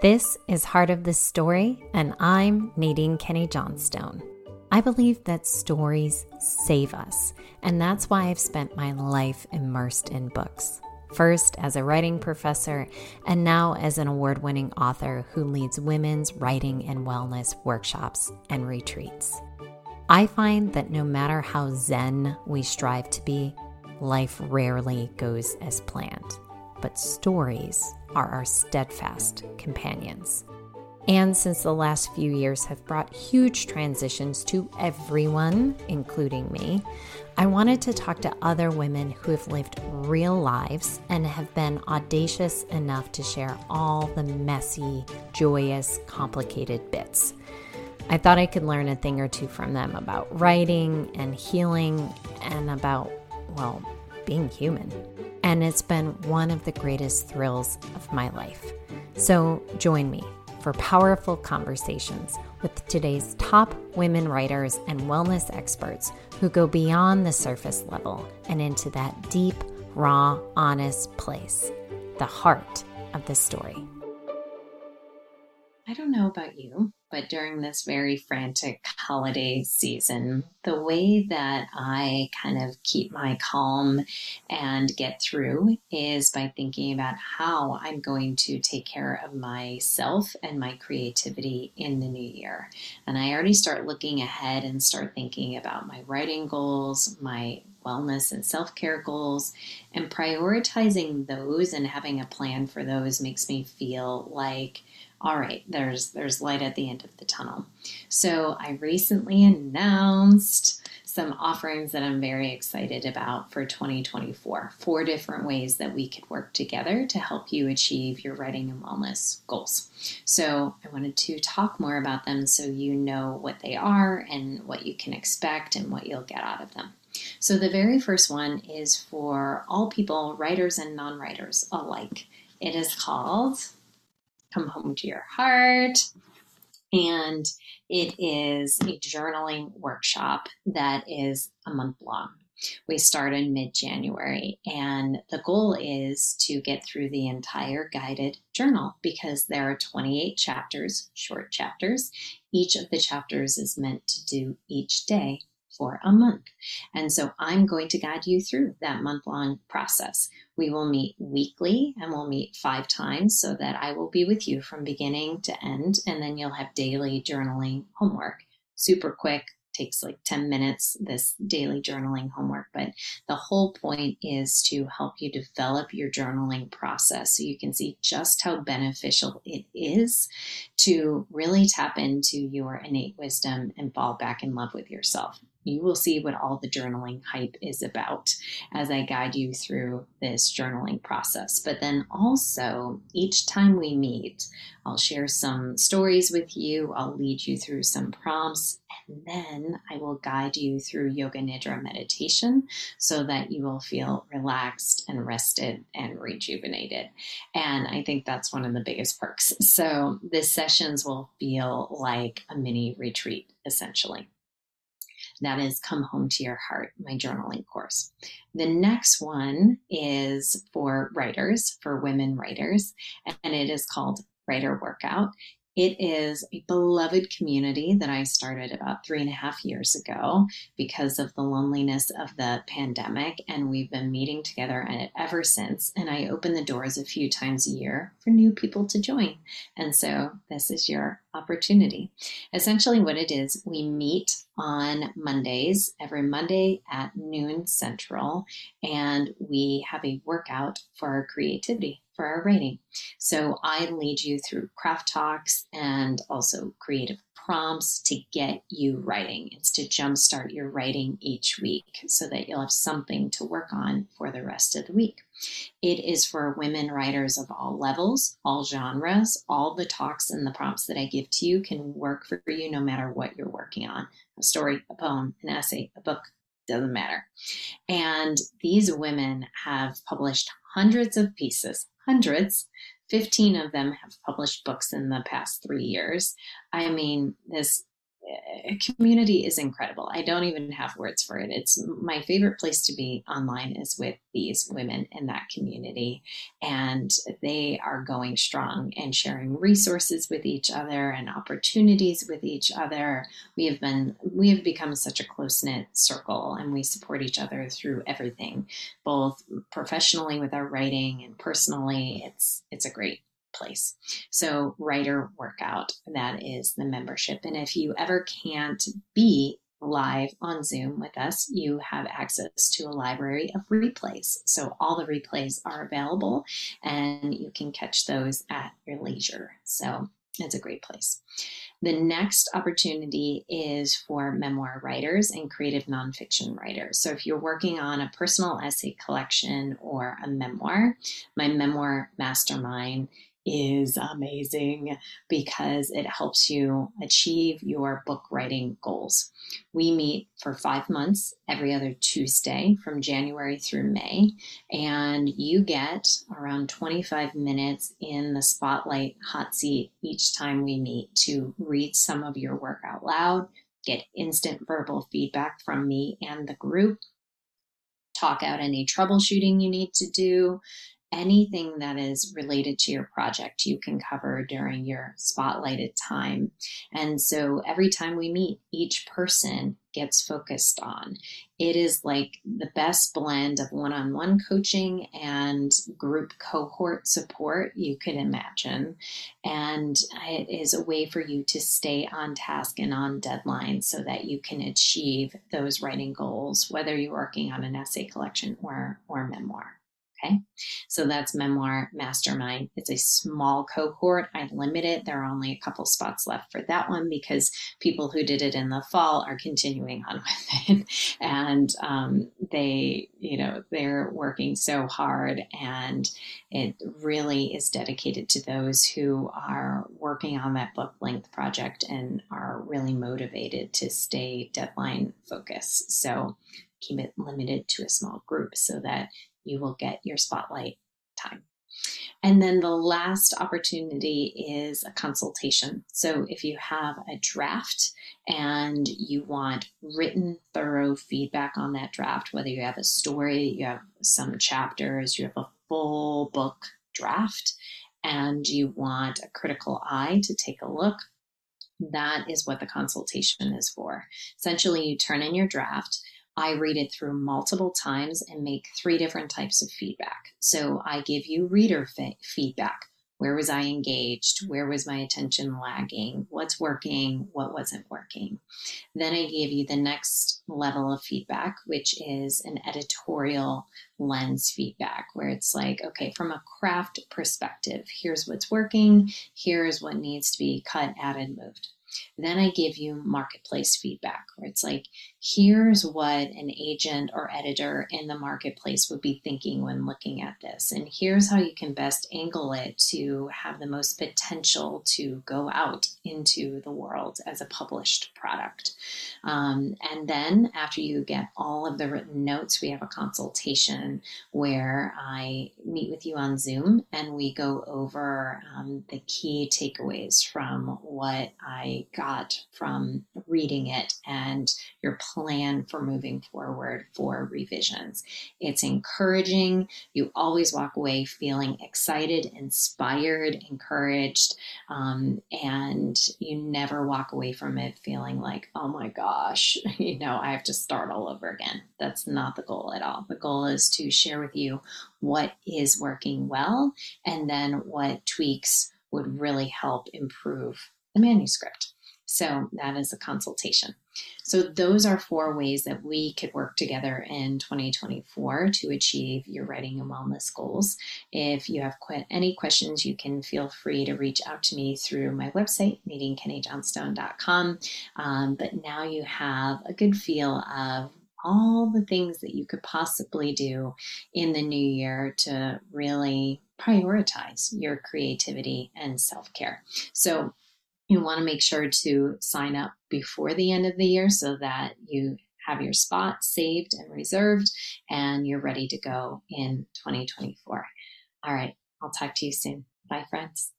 This is Heart of the Story, and I'm Nadine Kenney Johnstone. I believe that stories save us, and that's why I've spent my life immersed in books. First as a writing professor, and now as an award winning author who leads women's writing and wellness workshops and retreats. I find that no matter how zen we strive to be, life rarely goes as planned but stories are our steadfast companions. And since the last few years have brought huge transitions to everyone, including me, I wanted to talk to other women who have lived real lives and have been audacious enough to share all the messy, joyous, complicated bits. I thought I could learn a thing or two from them about writing and healing and about, well, being human and it's been one of the greatest thrills of my life. So join me for powerful conversations with today's top women writers and wellness experts who go beyond the surface level and into that deep, raw, honest place, the heart of the story. I don't know about you, but during this very frantic holiday season, the way that I kind of keep my calm and get through is by thinking about how I'm going to take care of myself and my creativity in the new year. And I already start looking ahead and start thinking about my writing goals, my wellness and self care goals, and prioritizing those and having a plan for those makes me feel like all right, there's there's light at the end of the tunnel. So I recently announced some offerings that I'm very excited about for 2024. Four different ways that we could work together to help you achieve your writing and wellness goals. So I wanted to talk more about them so you know what they are and what you can expect and what you'll get out of them. So the very first one is for all people, writers and non-writers alike. It is called Come Home to Your Heart. And it is a journaling workshop that is a month long. We start in mid January, and the goal is to get through the entire guided journal because there are 28 chapters, short chapters. Each of the chapters is meant to do each day for a month. And so I'm going to guide you through that month long process. We will meet weekly and we'll meet five times so that I will be with you from beginning to end. And then you'll have daily journaling homework. Super quick, takes like 10 minutes, this daily journaling homework. But the whole point is to help you develop your journaling process so you can see just how beneficial it is to really tap into your innate wisdom and fall back in love with yourself you will see what all the journaling hype is about as I guide you through this journaling process. But then also, each time we meet, I'll share some stories with you, I'll lead you through some prompts, and then I will guide you through Yoga Nidra meditation so that you will feel relaxed and rested and rejuvenated. And I think that's one of the biggest perks. So, the sessions will feel like a mini retreat essentially. That is Come Home to Your Heart, my journaling course. The next one is for writers, for women writers, and it is called Writer Workout. It is a beloved community that I started about three and a half years ago because of the loneliness of the pandemic. And we've been meeting together ever since. And I open the doors a few times a year for new people to join. And so this is your opportunity. Essentially, what it is, we meet on Mondays, every Monday at noon central, and we have a workout for our creativity for our writing. So I lead you through craft talks and also creative prompts to get you writing. It's to jumpstart your writing each week so that you'll have something to work on for the rest of the week. It is for women writers of all levels, all genres. All the talks and the prompts that I give to you can work for you no matter what you're working on a story, a poem, an essay, a book, doesn't matter. And these women have published hundreds of pieces, hundreds. 15 of them have published books in the past three years. I mean, this community is incredible. I don't even have words for it. It's my favorite place to be online is with these women in that community. And they are going strong and sharing resources with each other and opportunities with each other. We have been, we have become such a close knit circle and we support each other through everything, both professionally with our writing and personally. It's, it's a great place. So, writer workout, that is the membership. And if you ever can't be live on Zoom with us, you have access to a library of replays. So, all the replays are available and you can catch those at your leisure. So, it's a great place. The next opportunity is for memoir writers and creative nonfiction writers. So, if you're working on a personal essay collection or a memoir, my memoir mastermind is amazing because it helps you achieve your book writing goals. We meet for five months every other Tuesday from January through May, and you get around 25 minutes in the spotlight hot seat each time we meet to read some of your work out loud, get instant verbal feedback from me and the group, talk out any troubleshooting you need to do, anything that is related to your project you can cover during your spotlighted time. And so every time we meet, each person gets focused on. It is like the best blend of one on one coaching and group cohort support you could imagine. And it is a way for you to stay on task and on deadline so that you can achieve those writing goals, whether you're working on an essay collection or, or memoir. Okay, so that's Memoir Mastermind. It's a small cohort. I limit it. There are only a couple spots left for that one because people who did it in the fall are continuing on with it. And um, they, you know, they're working so hard and it really is dedicated to those who are working on that book length project and are really motivated to stay deadline focused. So keep it limited to a small group so that you will get your spotlight time. And then the last opportunity is a consultation. So if you have a draft and you want written, thorough feedback on that draft, whether you have a story, you have some chapters, you have a full book draft, and you want a critical eye to take a look, that is what the consultation is for. Essentially, you turn in your draft I read it through multiple times and make three different types of feedback. So I give you reader feedback. Where was I engaged? Where was my attention lagging? What's working? What wasn't working? Then I give you the next level of feedback, which is an editorial lens feedback, where it's like, okay, from a craft perspective, here's what's working, here's what needs to be cut, added, moved. Then I give you marketplace feedback where it's like, here's what an agent or editor in the marketplace would be thinking when looking at this. And here's how you can best angle it to have the most potential to go out into the world as a published product. Um, and then after you get all of the written notes, we have a consultation where I meet with you on Zoom and we go over um, the key takeaways from what I got from reading it and your plan for moving forward for revisions. It's encouraging. You always walk away feeling excited, inspired, encouraged, um, and you never walk away from it feeling like, oh my gosh, you know, I have to start all over again. That's not the goal at all. The goal is to share with you what is working well and then what tweaks would really help improve the manuscript. So that is a consultation. So those are four ways that we could work together in 2024 to achieve your writing and wellness goals. If you have any questions, you can feel free to reach out to me through my website, nadinekenneyjohnstone.com. Um, but now you have a good feel of all the things that you could possibly do in the new year to really prioritize your creativity and self care. So you want to make sure to sign up before the end of the year so that you have your spot saved and reserved and you're ready to go in 2024. All right, I'll talk to you soon. Bye, friends.